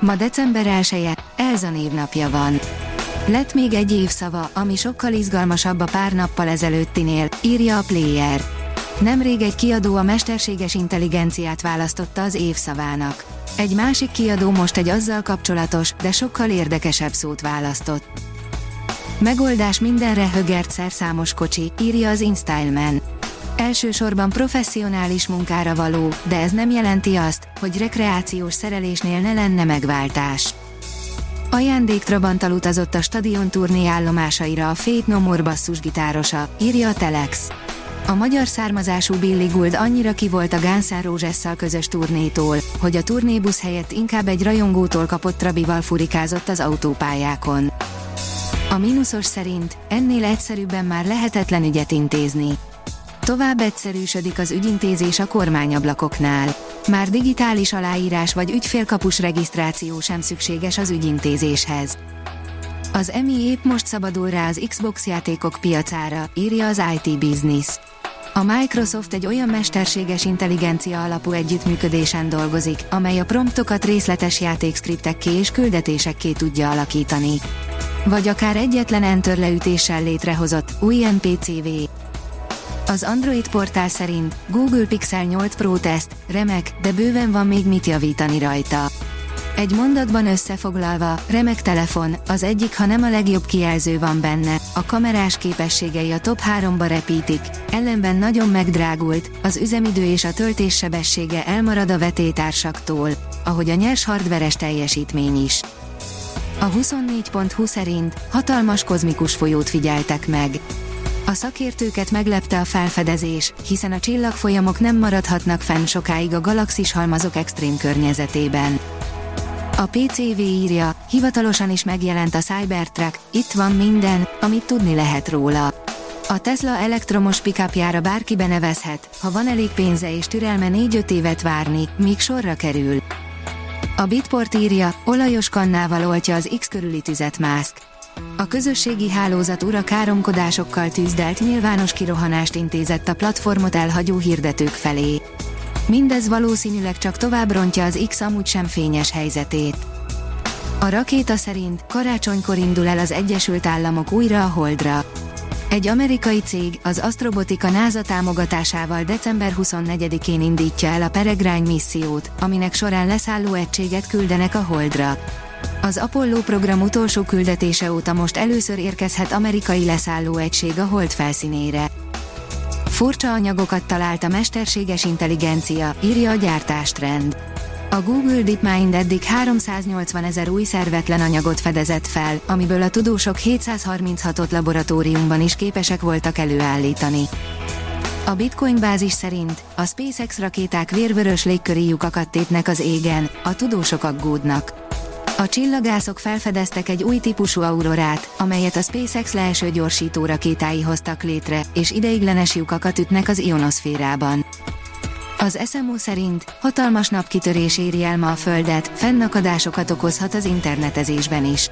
Ma december 1 -e, Elza névnapja van. Lett még egy évszava, ami sokkal izgalmasabb a pár nappal ezelőttinél, írja a Player. Nemrég egy kiadó a mesterséges intelligenciát választotta az évszavának. Egy másik kiadó most egy azzal kapcsolatos, de sokkal érdekesebb szót választott. Megoldás mindenre högert szerszámos kocsi, írja az InStyleman. Elsősorban professzionális munkára való, de ez nem jelenti azt, hogy rekreációs szerelésnél ne lenne megváltás. Ajándéktrabantal utazott a stadion turné állomásaira a Fate No More basszusgitárosa, írja a Telex. A magyar származású Billy Gould annyira ki volt a Guns N' Roses-szal közös turnétól, hogy a turnébusz helyett inkább egy rajongótól kapott trabival furikázott az autópályákon. A mínuszos szerint ennél egyszerűbben már lehetetlen ügyet intézni. Tovább egyszerűsödik az ügyintézés a kormányablakoknál. Már digitális aláírás vagy ügyfélkapus regisztráció sem szükséges az ügyintézéshez. Az EMI épp most szabadul rá az Xbox játékok piacára, írja az IT Business. A Microsoft egy olyan mesterséges intelligencia alapú együttműködésen dolgozik, amely a promptokat részletes játékszkriptekké és küldetésekké tudja alakítani. Vagy akár egyetlen enter leütéssel létrehozott új NPCV. Az Android portál szerint Google Pixel 8 Pro teszt, remek, de bőven van még mit javítani rajta. Egy mondatban összefoglalva, remek telefon, az egyik, ha nem a legjobb kijelző van benne, a kamerás képességei a top 3-ba repítik, ellenben nagyon megdrágult, az üzemidő és a töltés sebessége elmarad a vetétársaktól, ahogy a nyers hardveres teljesítmény is. A 24.20 szerint hatalmas kozmikus folyót figyeltek meg. A szakértőket meglepte a felfedezés, hiszen a csillagfolyamok nem maradhatnak fenn sokáig a galaxis halmazok extrém környezetében. A PCV írja, hivatalosan is megjelent a Cybertruck, itt van minden, amit tudni lehet róla. A Tesla elektromos pikapjára bárki benevezhet, ha van elég pénze és türelme 4-5 évet várni, míg sorra kerül. A Bitport írja, olajos kannával oltja az X körüli tüzet Musk. A közösségi hálózat ura káromkodásokkal tűzdelt nyilvános kirohanást intézett a platformot elhagyó hirdetők felé. Mindez valószínűleg csak tovább rontja az X amúgy sem fényes helyzetét. A rakéta szerint karácsonykor indul el az Egyesült Államok újra a Holdra. Egy amerikai cég, az Astrobotika NASA támogatásával december 24-én indítja el a Peregrine missziót, aminek során leszálló egységet küldenek a Holdra. Az Apollo program utolsó küldetése óta most először érkezhet amerikai leszálló egység a Hold felszínére. Furcsa anyagokat talált a mesterséges intelligencia, írja a gyártástrend. A Google DeepMind eddig 380 ezer új szervetlen anyagot fedezett fel, amiből a tudósok 736-ot laboratóriumban is képesek voltak előállítani. A Bitcoin bázis szerint a SpaceX rakéták vérvörös légköri lyukakat tépnek az égen, a tudósok aggódnak. A csillagászok felfedeztek egy új típusú aurorát, amelyet a SpaceX leeső gyorsító rakétái hoztak létre, és ideiglenes lyukakat ütnek az ionoszférában. Az SMO szerint hatalmas napkitörés éri el ma a Földet, fennakadásokat okozhat az internetezésben is.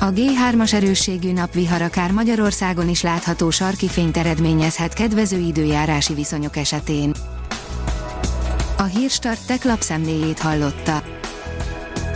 A G3-as erősségű napvihar akár Magyarországon is látható sarki fényt eredményezhet kedvező időjárási viszonyok esetén. A Hírstart tech lapszemléjét hallotta.